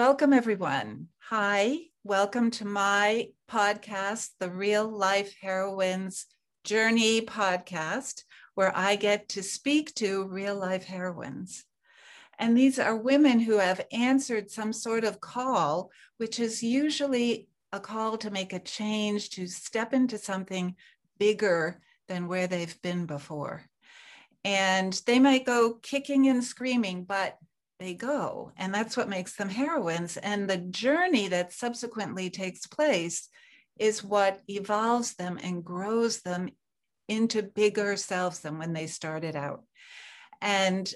Welcome, everyone. Hi, welcome to my podcast, the Real Life Heroines Journey podcast, where I get to speak to real life heroines. And these are women who have answered some sort of call, which is usually a call to make a change, to step into something bigger than where they've been before. And they might go kicking and screaming, but they go. And that's what makes them heroines. And the journey that subsequently takes place is what evolves them and grows them into bigger selves than when they started out. And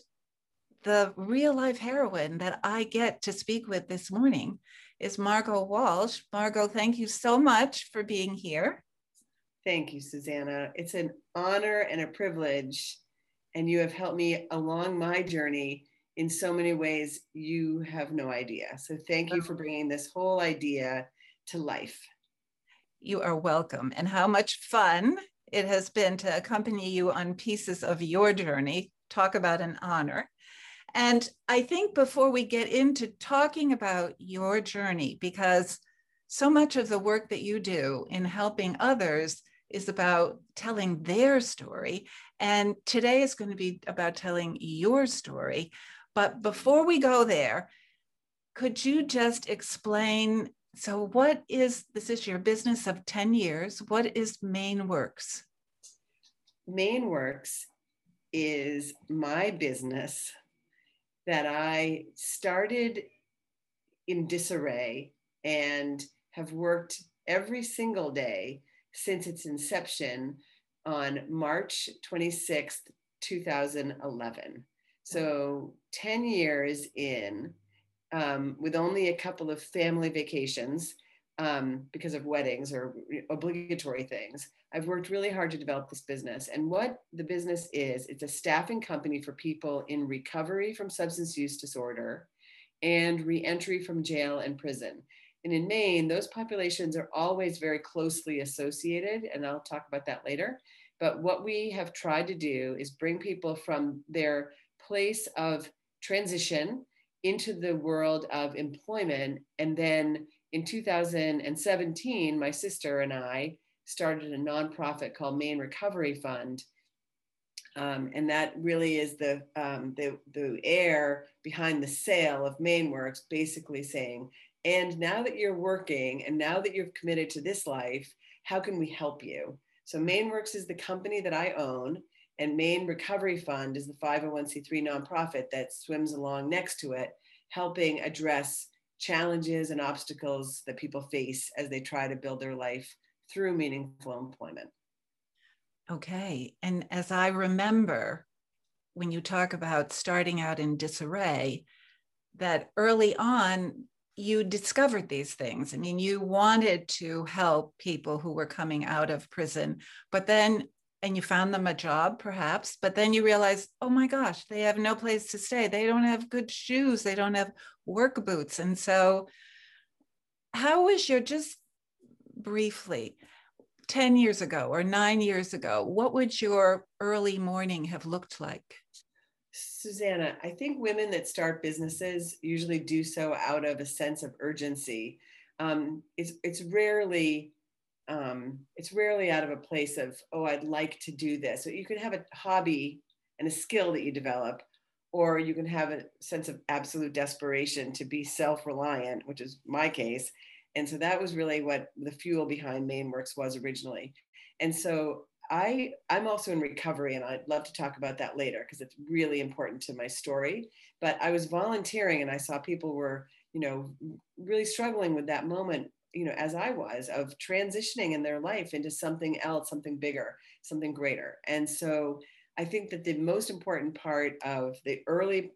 the real life heroine that I get to speak with this morning is Margo Walsh. Margo, thank you so much for being here. Thank you, Susanna. It's an honor and a privilege, and you have helped me along my journey in so many ways you have no idea. So thank you for bringing this whole idea to life. You are welcome. And how much fun it has been to accompany you on pieces of your journey. Talk about an honor. And I think before we get into talking about your journey, because so much of the work that you do in helping others is about telling their story. And today is going to be about telling your story. But before we go there, could you just explain? So, what is this? Is your business of 10 years? What is MaineWorks? MaineWorks is my business that I started in disarray and have worked every single day since its inception on March 26th, 2011. So 10 years in, um, with only a couple of family vacations um, because of weddings or obligatory things, I've worked really hard to develop this business. And what the business is, it's a staffing company for people in recovery from substance use disorder and reentry from jail and prison. And in Maine, those populations are always very closely associated, and I'll talk about that later. But what we have tried to do is bring people from their place of transition into the world of employment. And then in 2017, my sister and I started a nonprofit called Maine Recovery Fund. Um, and that really is the, um, the, the air behind the sale of MaineWorks, basically saying, and now that you're working and now that you've committed to this life, how can we help you? So MaineWorks is the company that I own. And Maine Recovery Fund is the 501c3 nonprofit that swims along next to it, helping address challenges and obstacles that people face as they try to build their life through meaningful employment. Okay. And as I remember, when you talk about starting out in disarray, that early on, you discovered these things. I mean, you wanted to help people who were coming out of prison, but then and you found them a job perhaps but then you realize oh my gosh they have no place to stay. They don't have good shoes. They don't have work boots. And so how was your just briefly 10 years ago or 9 years ago what would your early morning have looked like? Susanna, I think women that start businesses usually do so out of a sense of urgency. Um, it's, it's rarely um, it's rarely out of a place of, oh, I'd like to do this. So you can have a hobby and a skill that you develop, or you can have a sense of absolute desperation to be self reliant, which is my case. And so that was really what the fuel behind MaineWorks was originally. And so I I'm also in recovery and I'd love to talk about that later because it's really important to my story. But I was volunteering and I saw people were, you know, really struggling with that moment you know, as I was, of transitioning in their life into something else, something bigger, something greater. And so I think that the most important part of the early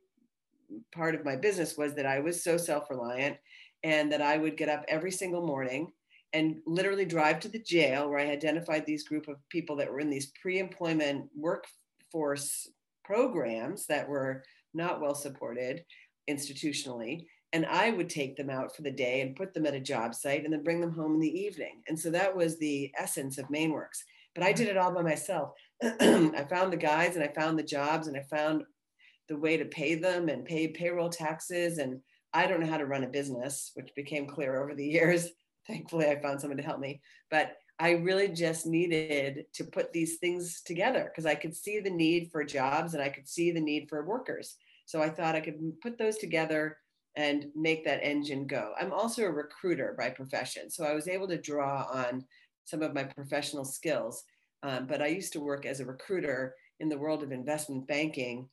part of my business was that I was so self reliant and that I would get up every single morning and literally drive to the jail where I identified these group of people that were in these pre employment workforce programs that were not well supported institutionally and I would take them out for the day and put them at a job site and then bring them home in the evening. And so that was the essence of MaineWorks. But I mm-hmm. did it all by myself. I found the guys and I found the jobs and I found the way to pay them and pay payroll taxes and I don't know how to run a business, which became clear over the years. Thankfully, I found someone to help me. But I really just needed to put these things together because I could see the need for jobs and I could see the need for workers. So I thought I could put those together and make that engine go. I'm also a recruiter by profession. So I was able to draw on some of my professional skills. Um, but I used to work as a recruiter in the world of investment banking.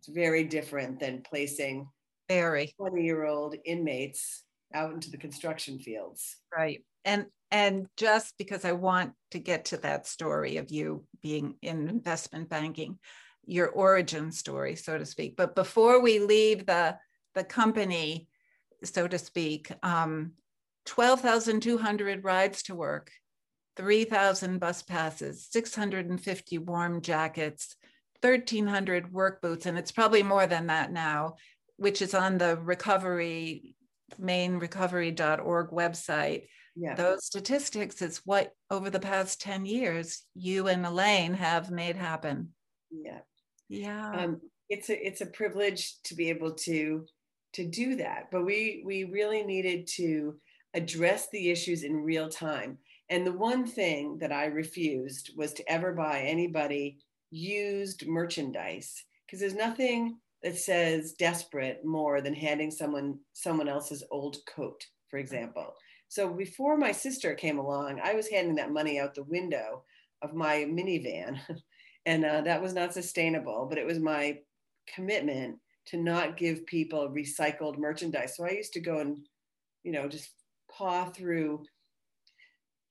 It's very different than placing very 20 year old inmates out into the construction fields. Right. And and just because I want to get to that story of you being in investment banking, your origin story, so to speak. But before we leave the the company, so to speak, um, 12,200 rides to work, 3,000 bus passes, 650 warm jackets, 1,300 work boots, and it's probably more than that now, which is on the recovery, mainerecovery.org website. Yeah. Those statistics is what over the past 10 years you and Elaine have made happen. Yeah. Yeah. Um, it's a it's a privilege to be able to to do that. But we we really needed to address the issues in real time. And the one thing that I refused was to ever buy anybody used merchandise because there's nothing that says desperate more than handing someone someone else's old coat, for example. So before my sister came along, I was handing that money out the window of my minivan, and uh, that was not sustainable. But it was my commitment to not give people recycled merchandise. So I used to go and, you know, just paw through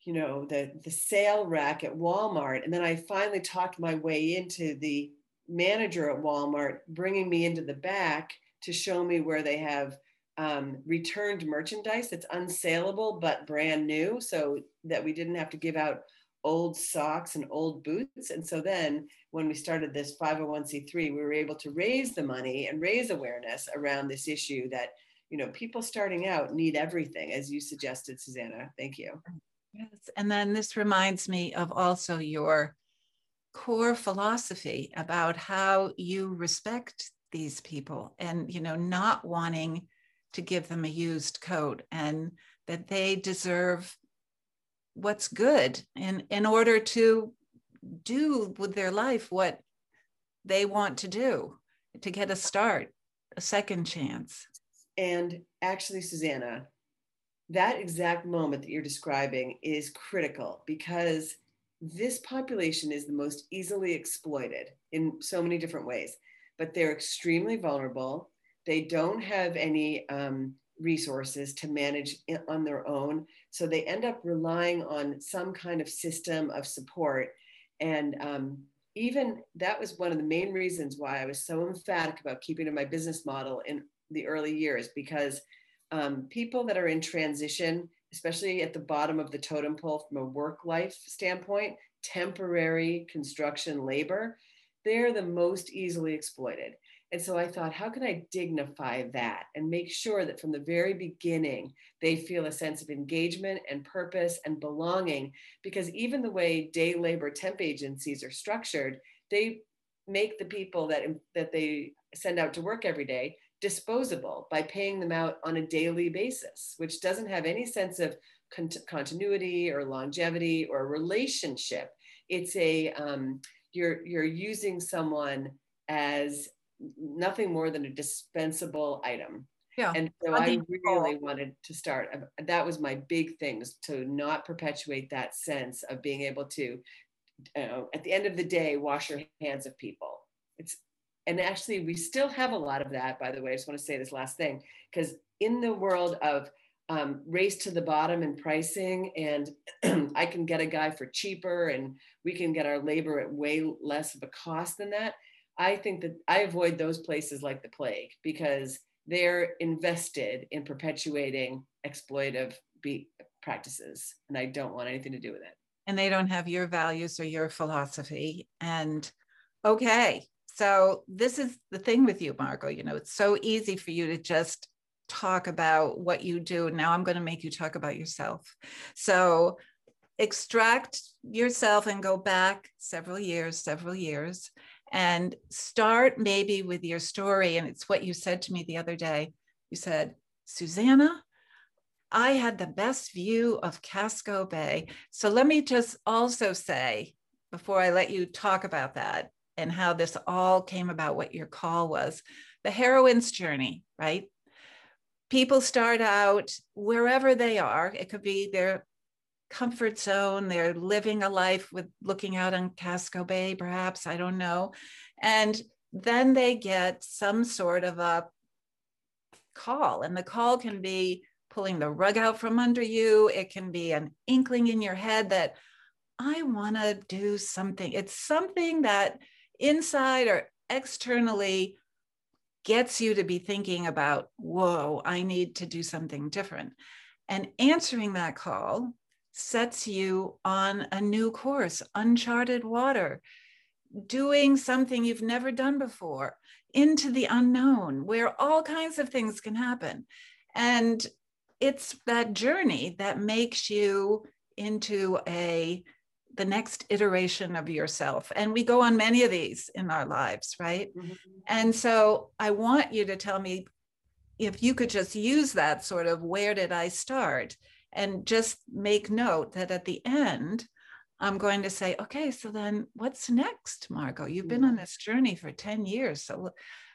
you know the the sale rack at Walmart and then I finally talked my way into the manager at Walmart bringing me into the back to show me where they have um, returned merchandise that's unsaleable but brand new so that we didn't have to give out old socks and old boots. And so then when we started this 501c3 we were able to raise the money and raise awareness around this issue that you know people starting out need everything as you suggested susanna. Thank you. Yes. And then this reminds me of also your core philosophy about how you respect these people and, you know, not wanting to give them a used coat and that they deserve what's good in, in order to do with their life what they want to do to get a start, a second chance. And actually, Susanna, that exact moment that you're describing is critical because this population is the most easily exploited in so many different ways, but they're extremely vulnerable. They don't have any um, resources to manage on their own. So they end up relying on some kind of system of support. And um, even that was one of the main reasons why I was so emphatic about keeping to my business model in the early years because um, people that are in transition, especially at the bottom of the totem pole from a work life standpoint, temporary construction labor, they're the most easily exploited. And so I thought, how can I dignify that and make sure that from the very beginning, they feel a sense of engagement and purpose and belonging? Because even the way day labor temp agencies are structured, they make the people that, that they send out to work every day disposable by paying them out on a daily basis, which doesn't have any sense of continuity or longevity or relationship. It's a um, you're you're using someone as nothing more than a dispensable item. Yeah. And so I really wanted to start. That was my big thing was to not perpetuate that sense of being able to, uh, at the end of the day, wash your hands of people. It's and actually we still have a lot of that by the way i just want to say this last thing because in the world of um, race to the bottom in pricing and i can get a guy for cheaper and we can get our labor at way less of a cost than that i think that i avoid those places like the plague because they're invested in perpetuating exploitive be- practices and i don't want anything to do with it and they don't have your values or your philosophy and okay so this is the thing with you, Margo. You know, it's so easy for you to just talk about what you do. Now I'm going to make you talk about yourself. So extract yourself and go back several years, several years, and start maybe with your story. And it's what you said to me the other day. You said, Susanna, I had the best view of Casco Bay. So let me just also say, before I let you talk about that and how this all came about, what your call was, the heroine's journey, right? People start out wherever they are. It could be their comfort zone. They're living a life with looking out on Casco Bay, perhaps, I don't know. And then they get some sort of a call, and the call can be pulling the rug out from under you. It can be an inkling in your head that I want to do something. It's something that inside or externally gets you to be thinking about, whoa, I need to do something different. And answering that call sets you on a new course, uncharted water, doing something you've never done before, into the unknown, where all kinds of things can happen. And it's that journey that makes you into a the next iteration of yourself and we go on many of these in our lives right mm-hmm. and so i want you to tell me if you could just use that sort of where did i start and just make note that at the end i'm going to say okay so then what's next margo you've been on mm. this journey for 10 years so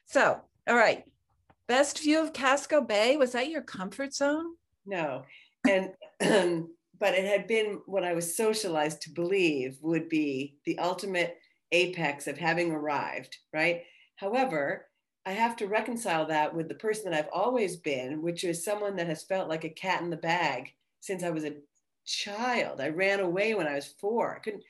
so all right. Best view of casco bay was that your comfort zone? No. And but it had been what i was socialized to believe would be the ultimate apex of having arrived right? However I have to reconcile that with the person that I've always been, which is someone that has felt like a cat in the bag since I was a child. I ran away when I was four. I couldn't,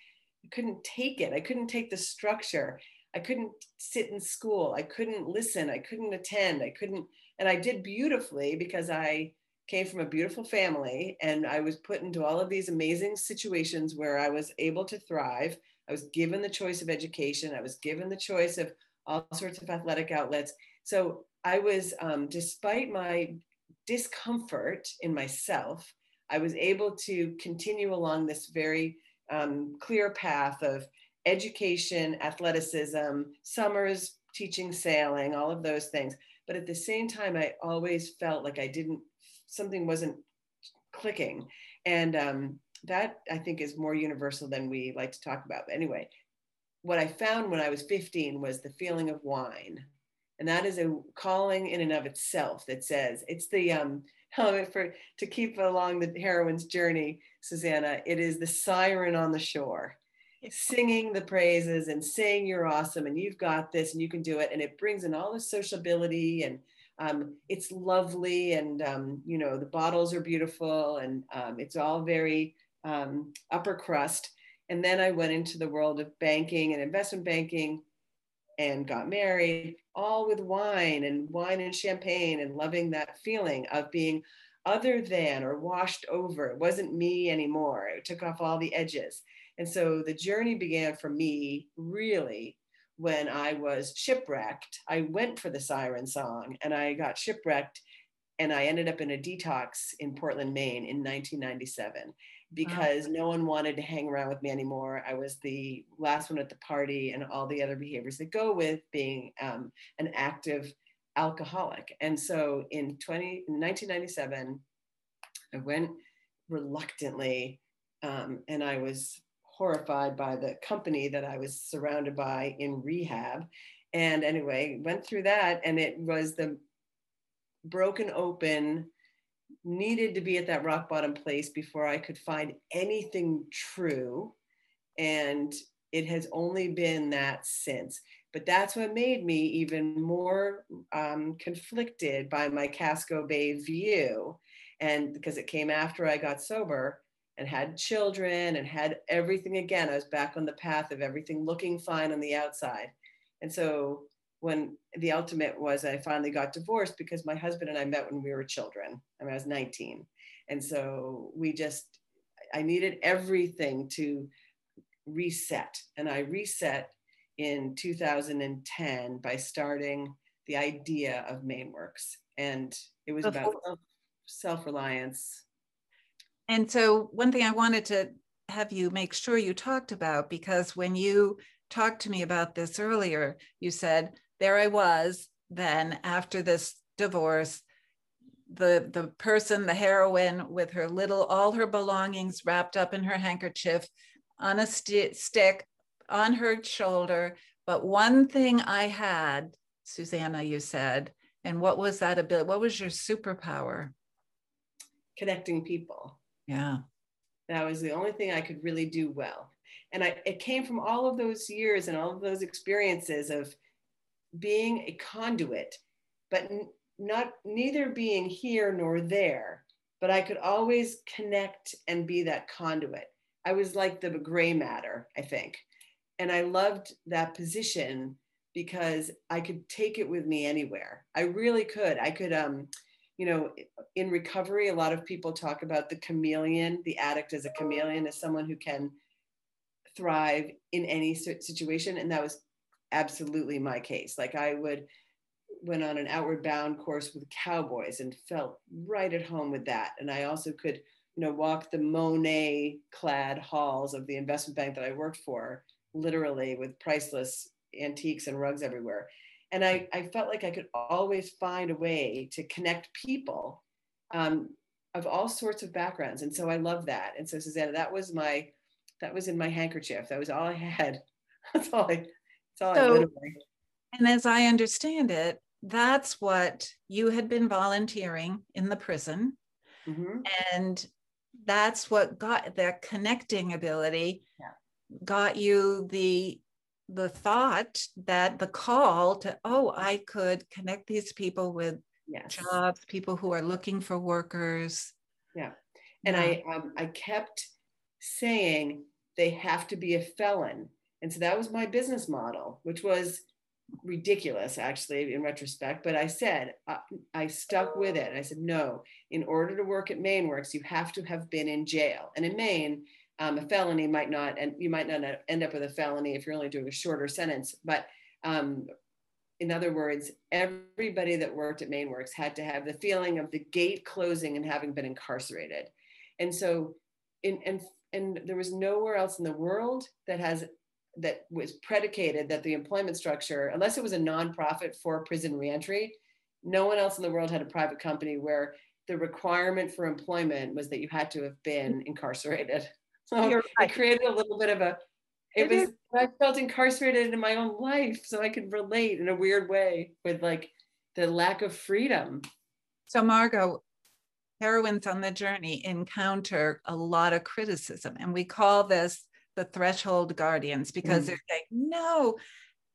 I couldn't take it. I couldn't take the structure. I couldn't sit in school. I couldn't listen. I couldn't attend. I couldn't, and I did beautifully because I came from a beautiful family and I was put into all of these amazing situations where I was able to thrive. I was given the choice of education. I was given the choice of all sorts of athletic outlets. So I was, um, despite my discomfort in myself, I was able to continue along this very um, clear path of education, athleticism, summers teaching sailing, all of those things. But at the same time, I always felt like I didn't, something wasn't clicking. And um, that I think is more universal than we like to talk about. But anyway, what I found when I was 15 was the feeling of wine. And that is a calling in and of itself that says it's the um, for to keep along the heroine's journey, Susanna, it is the siren on the shore, singing the praises and saying you're awesome and you've got this and you can do it, and it brings in all the sociability and um, it's lovely and um, you know the bottles are beautiful and um, it's all very um, upper crust. And then I went into the world of banking and investment banking and got married, all with wine and wine and champagne and loving that feeling of being other than or washed over. It wasn't me anymore. It took off all the edges. And so the journey began for me really when I was shipwrecked. I went for the siren song and I got shipwrecked and I ended up in a detox in Portland, Maine in 1997 because wow. no one wanted to hang around with me anymore. I was the last one at the party and all the other behaviors that go with being um, an active alcoholic. And so in 20, in 1997, I went reluctantly um, and I was horrified by the company that I was surrounded by in rehab. And anyway, went through that and it was the broken open needed to be at that rock bottom place before I could find anything true. And it has only been that since. But that's what made me even more um, conflicted by my Casco Bay view. And because it came after I got sober and had children and had everything again, I was back on the path of everything looking fine on the outside. And so when the ultimate was I finally got divorced because my husband and I met when we were children. I, mean, I was 19. And so we just, I needed everything to reset. And I reset in 2010 by starting the idea of MaineWorks. And it was about self reliance. And so, one thing I wanted to have you make sure you talked about, because when you talked to me about this earlier, you said, there I was then after this divorce, the the person the heroine with her little all her belongings wrapped up in her handkerchief on a st- stick on her shoulder. But one thing i had susanna you said and what was that ability what was your superpower? Connecting people. Yeah. That was the only thing i could really do well. And I, it came from all of those years and all of those experiences of being a conduit but not neither being here nor there but i could always connect and be that conduit. I was like the gray matter i think. And i loved that position because i could take it with me anywhere. I really could. I could um you know in recovery a lot of people talk about the chameleon the addict as a chameleon as someone who can thrive in any situation. And that was absolutely my case like i would went on an outward bound course with cowboys and felt right at home with that. And I also could, you know, walk the Monet clad halls of the investment bank that I worked for, literally with priceless antiques and rugs everywhere. And I, I felt like I could always find a way to connect people um, of all sorts of backgrounds. And so I love that. And so Susanna, that was my, that was in my handkerchief. That was all I had. That's all I, so. And as I understand it, that's what you had been volunteering in the prison. Mm-hmm. And that's what got that connecting ability yeah. got you the the thought that the call to oh i could connect these people with yes. jobs people who are looking for workers yeah and yeah. i um, i kept saying they have to be a felon and so that was my business model which was ridiculous actually in retrospect. But i said uh, i stuck with it. I said no in order to work at MaineWorks you have to have been in jail. And in maine um, a felony might not and you might not end up with a felony if you're only doing a shorter sentence. But um, in other words everybody that worked at MaineWorks had to have the feeling of the gate closing and having been incarcerated. And so in and and there was nowhere else in the world that has that was predicated that the employment structure, unless it was a nonprofit for prison reentry, no one else in the world had a private company where the requirement for employment was that you had to have been mm-hmm. incarcerated. So You're right. it created a little bit of a, it, it was, is. I felt incarcerated in my own life. So I could relate in a weird way with like the lack of freedom. So, Margo, heroines on the journey encounter a lot of criticism, and we call this the threshold guardians because mm. they're like, no,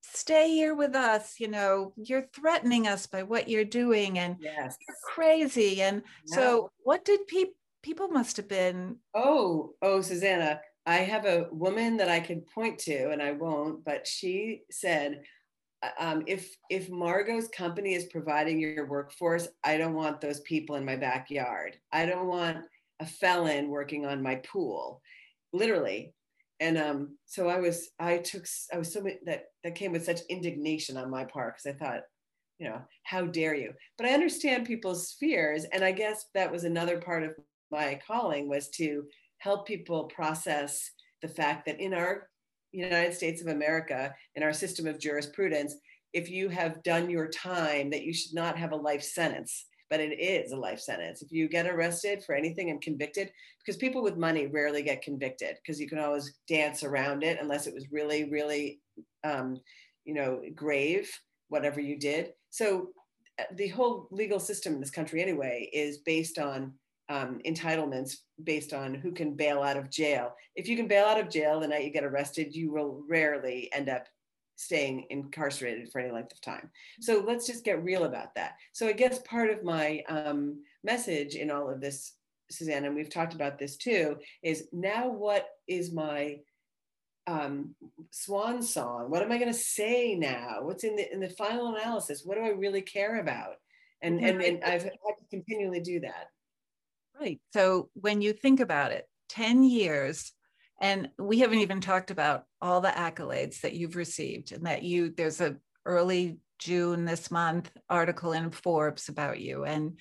stay here with us. You know, you're threatening us by what you're doing and yes. you're crazy. And so, what did people? People must have been. Oh, oh, Susanna, I have a woman that I can point to, and I won't, but she said, uh, um, if if Margo's company is providing your workforce, I don't want those people in my backyard. I don't want a felon working on my pool. Literally, and um, so I was, I took, I was so that that came with such indignation on my part because I thought, you know, how dare you? But I understand people's fears, and I guess that was another part of my calling was to help people process the fact that in our United States of America, in our system of jurisprudence, if you have done your time, that you should not have a life sentence but it is a life sentence. If you get arrested for anything and convicted, because people with money rarely get convicted because you can always dance around it unless it was really, really, um, you know, grave, whatever you did. So uh, the whole legal system in this country, anyway, is based on um, entitlements based on who can bail out of jail. If you can bail out of jail the night you get arrested, you will rarely end up staying incarcerated for any length of time. So let's just get real about that. So I guess part of my um, message in all of this, Suzanne, and we've talked about this too, is now what is my um, swan song? What am I going to say now? What's in the in the final analysis? What do I really care about? And and, and I've had to continually do that. Right. So when you think about it, 10 years and we haven't even talked about all the accolades that you've received and that you there's a early june this month article in forbes about you. And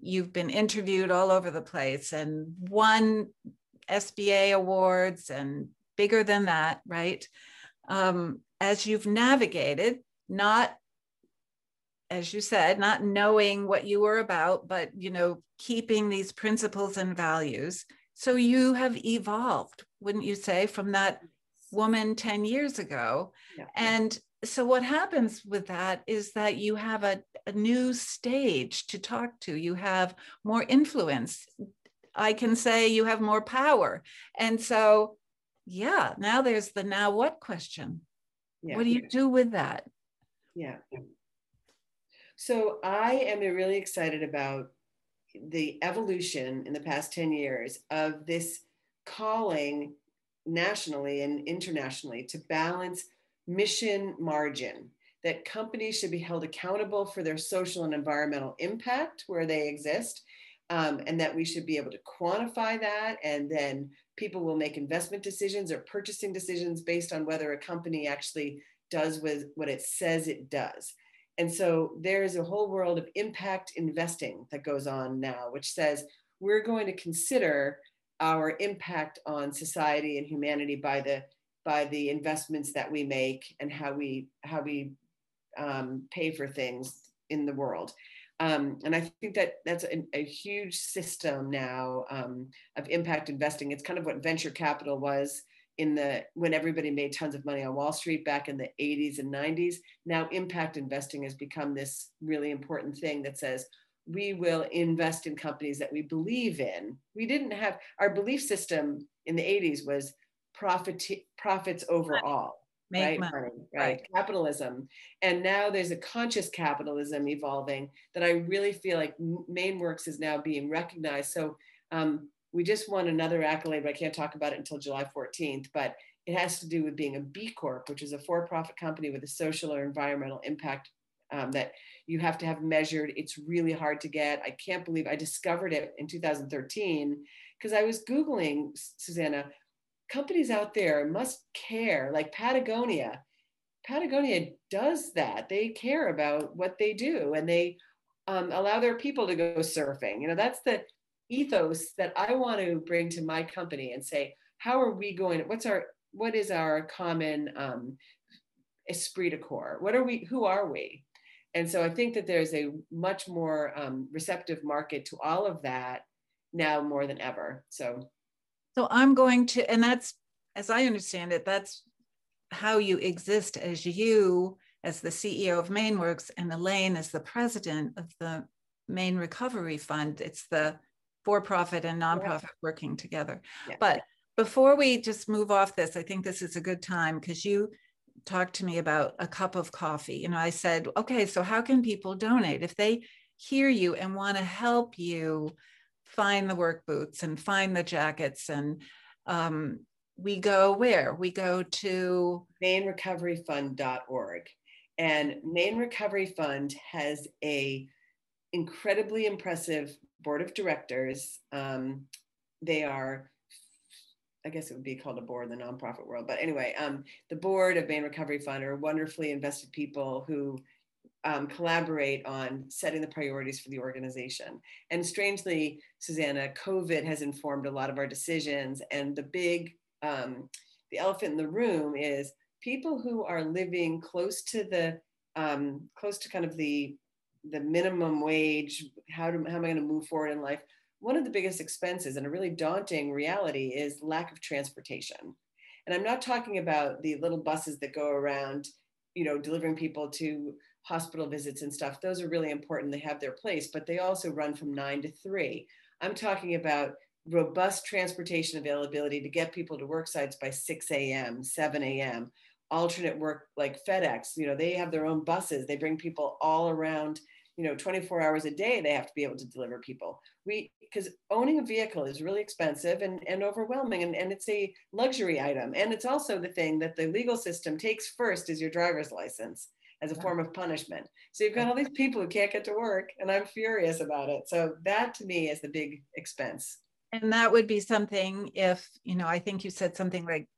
you've been interviewed all over the place and won sba awards and bigger than that right? Um, as you've navigated not as you said, not knowing what you were about, but you know, keeping these principles and values. So you have evolved, wouldn't you say, from that woman 10 years ago? Yeah. And so what happens with that is that you have a, a new stage to talk to. You have more influence. I can say you have more power. And so, yeah, now there's the now what question. Yeah. What do you do with that? Yeah. So I am really excited about the evolution in the past 10 years of this calling nationally and internationally to balance mission margin that companies should be held accountable for their social and environmental impact where they exist um, and that we should be able to quantify that and then people will make investment decisions or purchasing decisions based on whether a company actually does with what it says it does. And so there is a whole world of impact investing that goes on now, which says we're going to consider our impact on society and humanity by the by the investments that we make and how we how we um, pay for things in the world. Um, and I think that that's a, a huge system now um, of impact investing. It's kind of what venture capital was in the when everybody made tons of money on Wall Street back in the 80s and 90s. Now impact investing has become this really important thing that says we will invest in companies that we believe in. We didn't have our belief system in the 80s was profit profits overall. Make right? Money. Money, right? right? Capitalism. And now there's a conscious capitalism evolving that I really feel like MaineWorks is now being recognized. So um, we just won another accolade, but I can't talk about it until July 14th. But it has to do with being a B Corp, which is a for profit company with a social or environmental impact um, that you have to have measured. It's really hard to get. I can't believe I discovered it in 2013 because I was Googling, Susanna, companies out there must care, like Patagonia. Patagonia does that. They care about what they do and they um, allow their people to go surfing. You know, that's the ethos that I want to bring to my company and say, how are we going? What's our what is our common um, esprit de corps? What are we? Who are we? And so I think that there's a much more um, receptive market to all of that now more than ever. So, so I'm going to, and that's as I understand it, that's how you exist as you as the CEO of MaineWorks and Elaine as the president of the Maine Recovery Fund. It's the for profit and nonprofit yeah. working together. Yeah. But before we just move off this, I think this is a good time because you talked to me about a cup of coffee. You know, I said, okay, so how can people donate? If they hear you and want to help you find the work boots and find the jackets and um, we go where? We go to mainerecoveryfund.org. And Maine Recovery Fund has a incredibly impressive board of directors. Um, they are, I guess it would be called a board in the nonprofit world. But anyway, um, the board of Maine Recovery Fund are wonderfully invested people who um, collaborate on setting the priorities for the organization. And strangely, Susanna, COVID has informed a lot of our decisions. And the big, um, the elephant in the room is people who are living close to the, um, close to kind of the the minimum wage, how, do, how am I going to move forward in life? One of the biggest expenses and a really daunting reality is lack of transportation. And I'm not talking about the little buses that go around, you know, delivering people to hospital visits and stuff. Those are really important. They have their place, but they also run from nine to three. I'm talking about robust transportation availability to get people to work sites by 6 a.m., 7 a.m., alternate work like FedEx. You know, they have their own buses. They bring people all around you know 24 hours a day they have to be able to deliver people. We because owning a vehicle is really expensive and, and overwhelming and, and it's a luxury item. And it's also the thing that the legal system takes first is your driver's license as a form of punishment. So you've got all these people who can't get to work and i'm furious about it. So that to me is the big expense. And that would be something if you know i think you said something like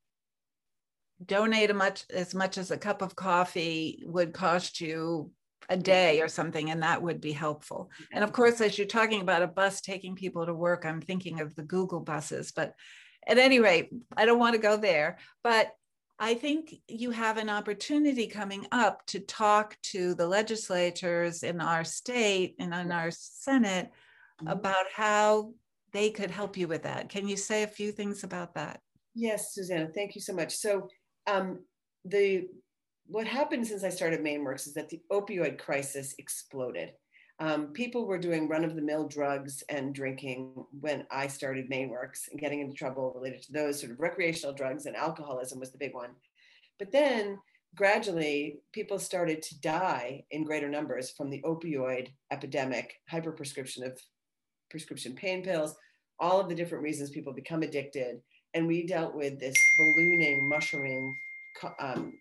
donate a much as much as a cup of coffee would cost you a day or something, and that would be helpful. And of course, as you're talking about a bus taking people to work, I'm thinking of the Google buses. But at any rate, I don't want to go there. But I think you have an opportunity coming up to talk to the legislators in our state and in our Senate mm-hmm. about how they could help you with that. Can you say a few things about that? Yes, Susanna, thank you so much. So um, the what happened since I started MaineWorks is that the opioid crisis exploded. Um, people were doing run of the mill drugs and drinking when I started MaineWorks and getting into trouble related to those sort of recreational drugs and alcoholism was the big one. But then gradually people started to die in greater numbers from the opioid epidemic, hyperprescription of prescription pain pills, all of the different reasons people become addicted. And we dealt with this ballooning, mushrooming, um,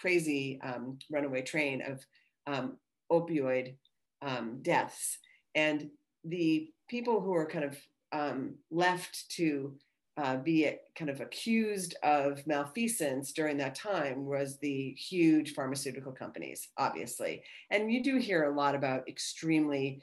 crazy um, runaway train of um, opioid um, deaths. And the people who are kind of um, left to uh, be kind of accused of malfeasance during that time was the huge pharmaceutical companies, obviously. And you do hear a lot about extremely,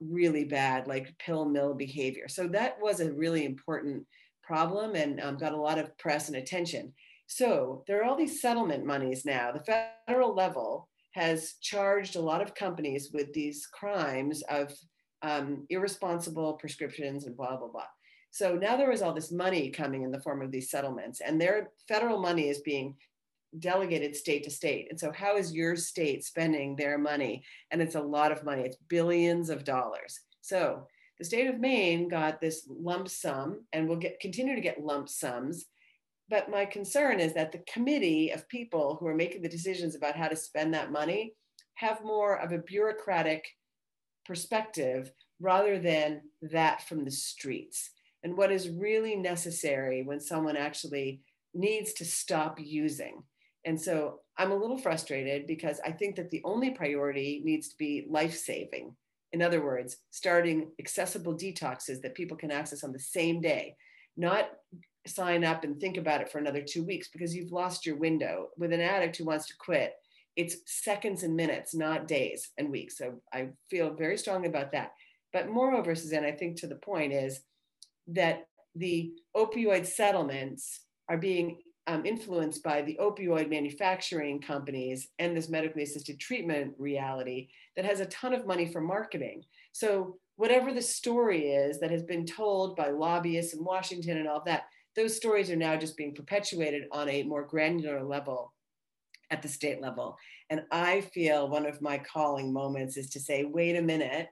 really bad, like pill mill behavior. So that was a really important problem and um, got a lot of press and attention. So there are all these settlement monies now. The federal level has charged a lot of companies with these crimes of um, irresponsible prescriptions and blah, blah, blah. So now there is all this money coming in the form of these settlements, and their federal money is being delegated state to state. And so, how is your state spending their money? And it's a lot of money, it's billions of dollars. So, the state of Maine got this lump sum and will get continue to get lump sums but my concern is that the committee of people who are making the decisions about how to spend that money have more of a bureaucratic perspective rather than that from the streets. And what is really necessary when someone actually needs to stop using. And so I'm a little frustrated because I think that the only priority needs to be life saving. In other words, starting accessible detoxes that people can access on the same day, not sign up and think about it for another two weeks because you've lost your window. With an addict who wants to quit, it's seconds and minutes, not days and weeks. So I feel very strongly about that. But moreover, Suzanne, I think to the point is that the opioid settlements are being um, influenced by the opioid manufacturing companies and this medically assisted treatment reality that has a ton of money for marketing. So whatever the story is that has been told by lobbyists in Washington and all that, those stories are now just being perpetuated on a more granular level at the state level. And I feel one of my calling moments is to say, wait a minute,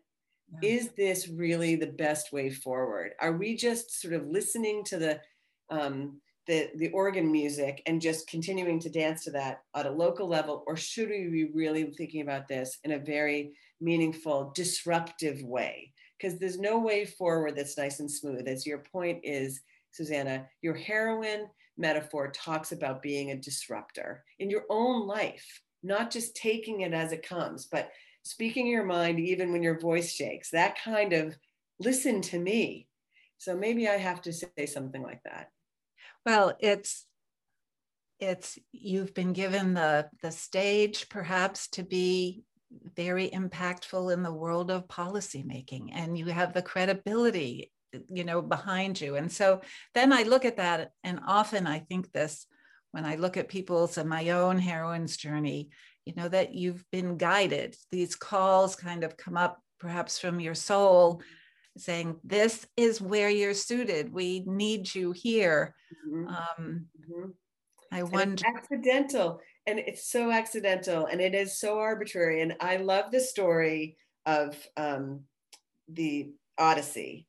yeah. is this really the best way forward? Are we just sort of listening to the um, the, the organ music and just continuing to dance to that at a local level, or should we be really thinking about this in a very meaningful, disruptive way? Because there's no way forward that's nice and smooth. As your point is, Susanna, your heroine metaphor talks about being a disruptor in your own life, not just taking it as it comes, but speaking your mind even when your voice shakes. That kind of listen to me. So maybe I have to say something like that. Well, it's it's you've been given the the stage perhaps to be very impactful in the world of policymaking and you have the credibility you know behind you. And so then i look at that and often i think this when i look at people's and my own heroine's journey you know that you've been guided. These calls kind of come up perhaps from your soul saying this is where you're suited. We need you here. Mm-hmm. Um, mm-hmm. i wonder accidental and it's so accidental and it is so arbitrary and i love the story of um, the odyssey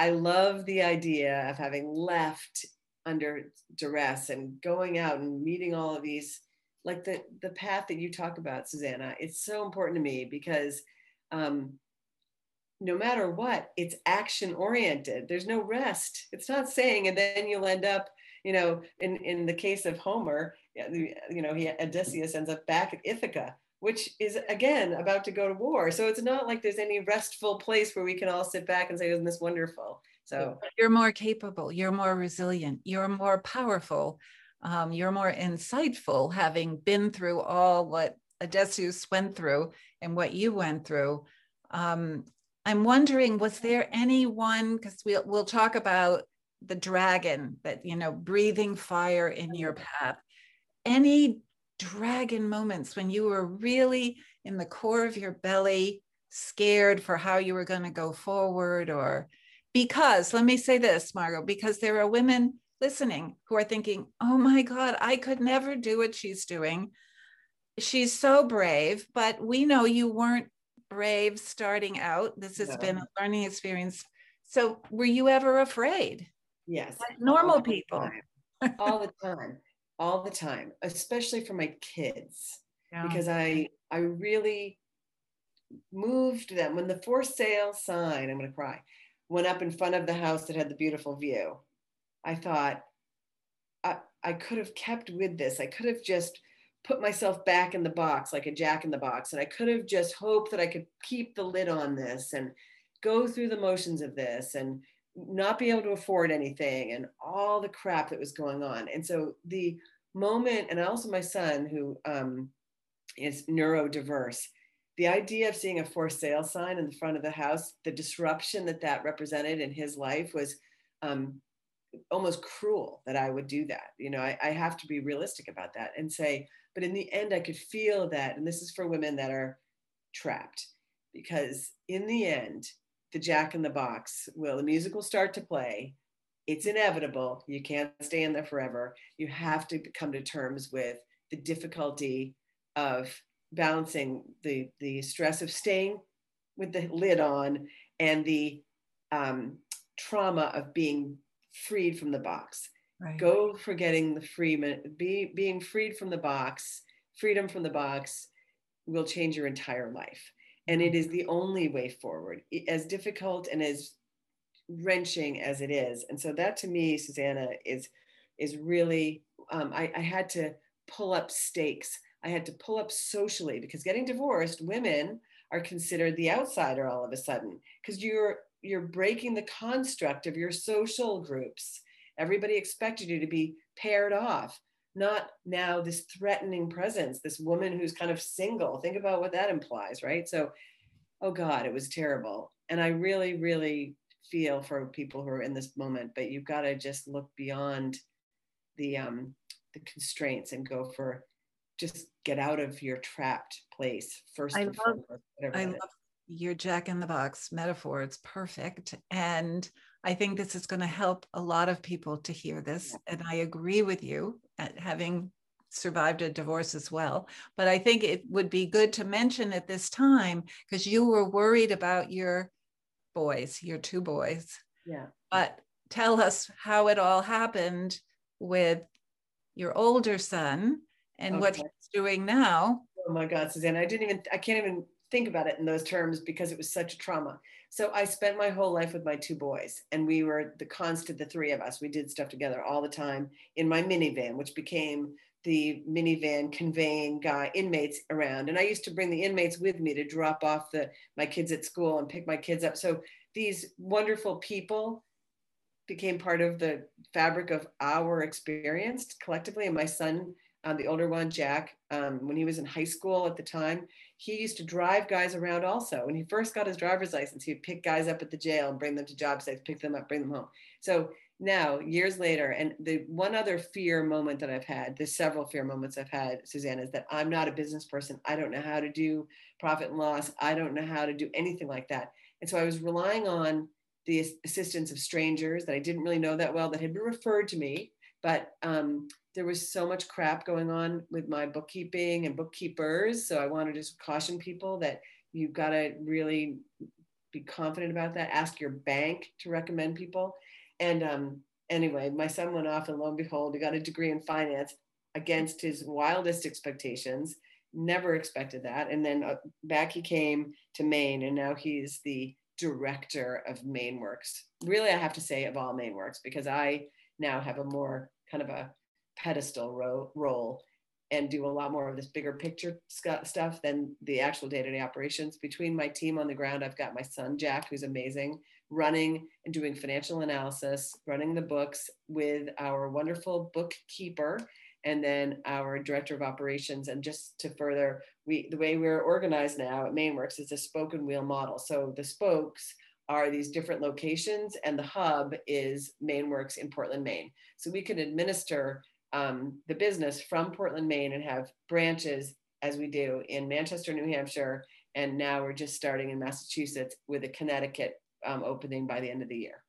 I love the idea of having left under duress and going out and meeting all of these, like the the path that you talk about, Susanna. It's so important to me because um, no matter what, it's action oriented. There's no rest. It's not saying, and then you'll end up, you know, in in the case of Homer, you know, he Odysseus ends up back at Ithaca which is again about to go to war. So it's not like there's any restful place where we can all sit back and say, isn't this wonderful? So you're more capable, you're more resilient, you're more powerful, um, you're more insightful, having been through all what Odysseus went through and what you went through. Um, I'm wondering, was there anyone, because we'll, we'll talk about the dragon that, you know, breathing fire in your path any dragon moments when you were really in the core of your belly, scared for how you were going to go forward? Or because, let me say this, Margo, because there are women listening who are thinking, oh my God, I could never do what she's doing. She's so brave, but we know you weren't brave starting out. This has been a learning experience. So, were you ever afraid? Yes. Like normal people. all the time. All the time, especially for my kids. Yeah. Because I I really moved them when the for sale sign, I'm gonna cry, went up in front of the house that had the beautiful view. I thought I, I could have kept with this. I could have just put myself back in the box like a jack in the box. And I could have just hoped that I could keep the lid on this and go through the motions of this and not be able to afford anything and all the crap that was going on. And so the moment, and also my son who um, is neurodiverse, the idea of seeing a for sale sign in the front of the house, the disruption that that represented in his life was um, almost cruel that I would do that. You know, I, I have to be realistic about that and say, but in the end, I could feel that, and this is for women that are trapped, because in the end, the Jack in the Box will the music will start to play. It's inevitable. You can't stay in there forever. You have to come to terms with the difficulty of balancing the the stress of staying with the lid on and the um, trauma of being freed from the box. Right. Go for getting the free, be, being freed from the box, freedom from the box will change your entire life. And it is the only way forward, as difficult and as wrenching as it is. And so that to me, Susanna, is is really um, I, I had to pull up stakes. I had to pull up socially because getting divorced, women are considered the outsider all of a sudden because you're you're breaking the construct of your social groups. Everybody expected you to be paired off, not now this threatening presence, this woman who's kind of single. Think about what that implies, right? So, oh God, it was terrible. And I really, really feel for people who are in this moment, but you've got to just look beyond the um the constraints and go for just get out of your trapped place first. I love, I love your jack in the box metaphor. It's perfect. And I think this is going to help a lot of people to hear this. And I agree with you having survived a divorce as well. But I think it would be good to mention at this time because you were worried about your boys, your two boys. Yeah. But tell us how it all happened with your older son and okay. what he's doing now. Oh my God, Susanna, I didn't even, I can't even think about it in those terms because it was such a trauma. So I spent my whole life with my two boys, and we were the constant, the three of us. We did stuff together all the time in my minivan, which became the minivan conveying guy inmates around. And I used to bring the inmates with me to drop off the my kids at school and pick my kids up. So these wonderful people became part of the fabric of our experience collectively. And my son um, the older one, Jack, um, when he was in high school at the time, he used to drive guys around also. When he first got his driver's license, he'd pick guys up at the jail and bring them to job sites, pick them up, bring them home. So now, years later, and the one other fear moment that I've had, there's several fear moments I've had, Susanna, is that I'm not a business person. I don't know how to do profit and loss. I don't know how to do anything like that. And so I was relying on the assistance of strangers that I didn't really know that well that had been referred to me but um, there was so much crap going on with my bookkeeping and bookkeepers. So I want to just caution people that you've got to really be confident about that. Ask your bank to recommend people. And um, anyway, my son went off, and lo and behold, he got a degree in finance against his wildest expectations. Never expected that. And then uh, back he came to Maine, and now he's the director of MaineWorks. Really, I have to say, of all MaineWorks, because I now have a more kind of a pedestal ro- role and do a lot more of this bigger picture sc- stuff than the actual day-to-day operations. Between my team on the ground i've got my son jack who's amazing running and doing financial analysis running the books with our wonderful bookkeeper and then our director of operations. And just to further we the way we're organized now at MaineWorks is a spoke and wheel model. So the spokes are these different locations and the hub is MaineWorks in Portland, Maine. So we can administer um, the business from Portland, Maine, and have branches as we do in Manchester, New Hampshire, and now we're just starting in Massachusetts with a Connecticut um, opening by the end of the year.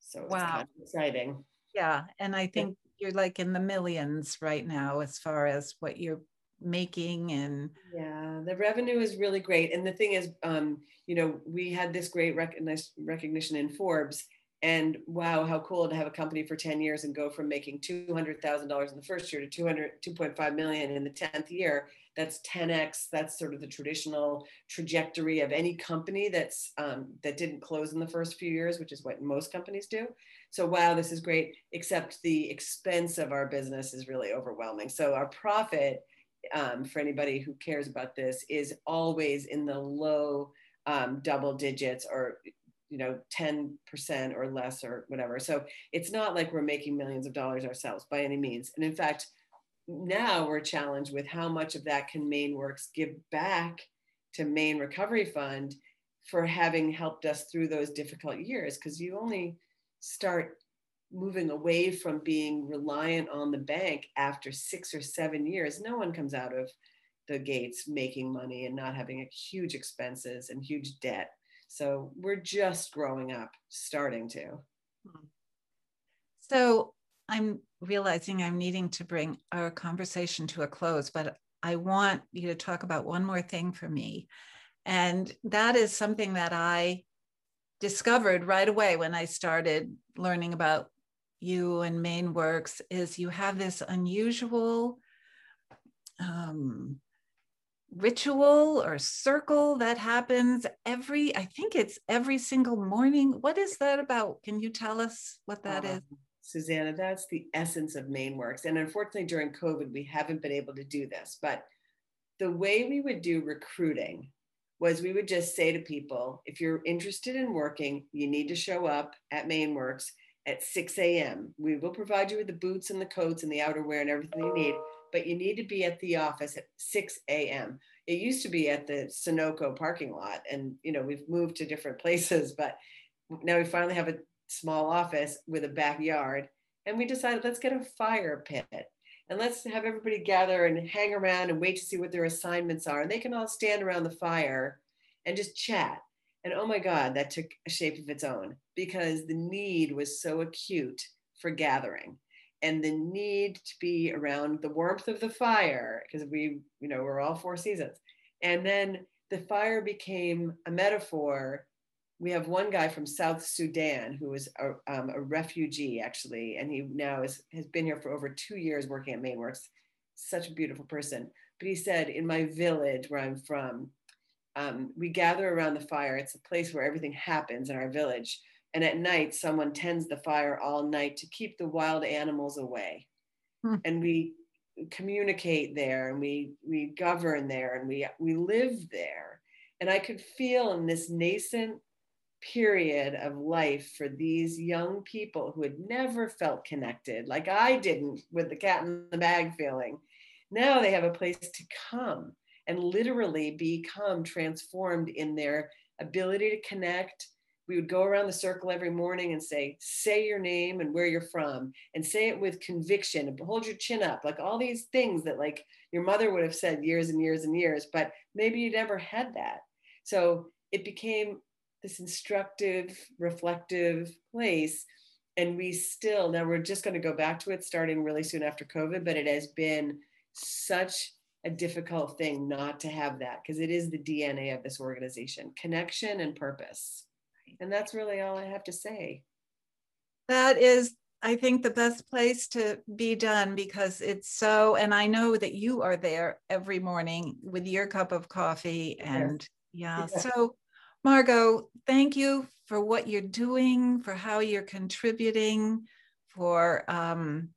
So it's wow. kind of exciting. Yeah, and I think you're like in the millions right now as far as what you're making and yeah the revenue is really great and the thing is um you know we had this great recognition in forbes and wow how cool to have a company for 10 years and go from making $200000 in the first year to 200 2.5 million in the 10th year. That's 10x that's sort of the traditional trajectory of any company that's um, that didn't close in the first few years which is what most companies do. So wow this is great except the expense of our business is really overwhelming. So our profit um, for anybody who cares about this is always in the low um, double digits or you know 10% or less or whatever. So it's not like we're making millions of dollars ourselves by any means. And in fact now we're challenged with how much of that can MaineWorks give back to Maine Recovery Fund for having helped us through those difficult years. Because you only start moving away from being reliant on the bank after six or seven years no one comes out of the gates making money and not having huge expenses and huge debt so we're just growing up starting to so I'm realizing I'm needing to bring our conversation to a close, but I want you to talk about one more thing for me. And that is something that I discovered right away when I started learning about you and MaineWorks is you have this unusual um, ritual or circle that happens every, I think it's every single morning. What is that about? Can you tell us what that uh, is? Susanna, that's the essence of MaineWorks. And unfortunately, during COVID, we haven't been able to do this. But the way we would do recruiting was we would just say to people, if you're interested in working, you need to show up at MaineWorks at 6 a.m. We will provide you with the boots and the coats and the outerwear and everything you need, but you need to be at the office at 6 a.m. It used to be at the Sunoco parking lot, and you know we've moved to different places, but now we finally have a small office with a backyard. And we decided let's get a fire pit and let's have everybody gather and hang around and wait to see what their assignments are. And they can all stand around the fire and just chat. And oh my God, that took a shape of its own because the need was so acute for gathering and the need to be around the warmth of the fire because we, you know, we're all four seasons. And then the fire became a metaphor we have one guy from South Sudan who is a, um, a, refugee actually, and he now is, has been here for over two years working at MaineWorks. Such a beautiful person. But he said, in my village where I'm from, um, we gather around the fire. It's a place where everything happens in our village. And at night, someone tends the fire all night to keep the wild animals away. Hmm. And we communicate there and we, we govern there and we, we live there. And I could feel in this nascent period of life for these young people who had never felt connected, like I didn't with the cat in the bag feeling. Now they have a place to come and literally become transformed in their ability to connect. We would go around the circle every morning and say, say your name and where you're from, and say it with conviction and hold your chin up, like all these things that like your mother would have said years and years and years, but maybe you never had that. So it became this instructive, reflective place. And we still, now we're just going to go back to it starting really soon after COVID, but it has been such a difficult thing not to have that because it is the DNA of this organization connection and purpose. And that's really all I have to say. That is, I think, the best place to be done because it's so, and I know that you are there every morning with your cup of coffee and yeah. yeah. So Margo, thank you for what you're doing, for how you're contributing, for um,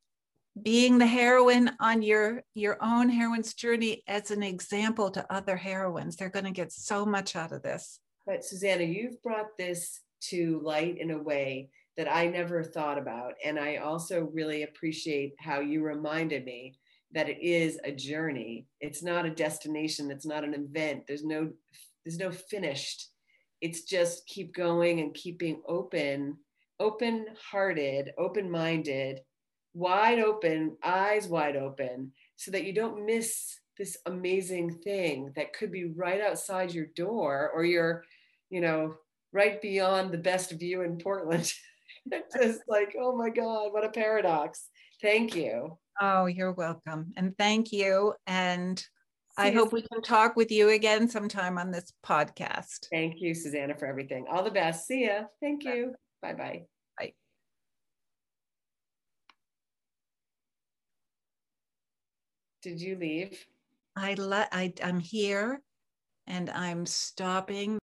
being the heroine on your your own heroine's journey as an example to other heroines. They're going to get so much out of this. But Susanna, you've brought this to light in a way that I never thought about, and I also really appreciate how you reminded me that it is a journey. It's not a destination. It's not an event. There's no there's no finished it's just keep going and keeping open open hearted open minded wide open, eyes wide open, so that you don't miss this amazing thing that could be right outside your door or you're, you know, right beyond the best view in Portland. Just like, oh my God, what a paradox. Thank you. Oh, you're welcome. And thank you. And See I hope we can talk with you again sometime on this podcast. Thank you, Susanna, for everything. All the best. See ya. Thank you. Bye bye. Bye. Did you leave? I let I I'm here and I'm stopping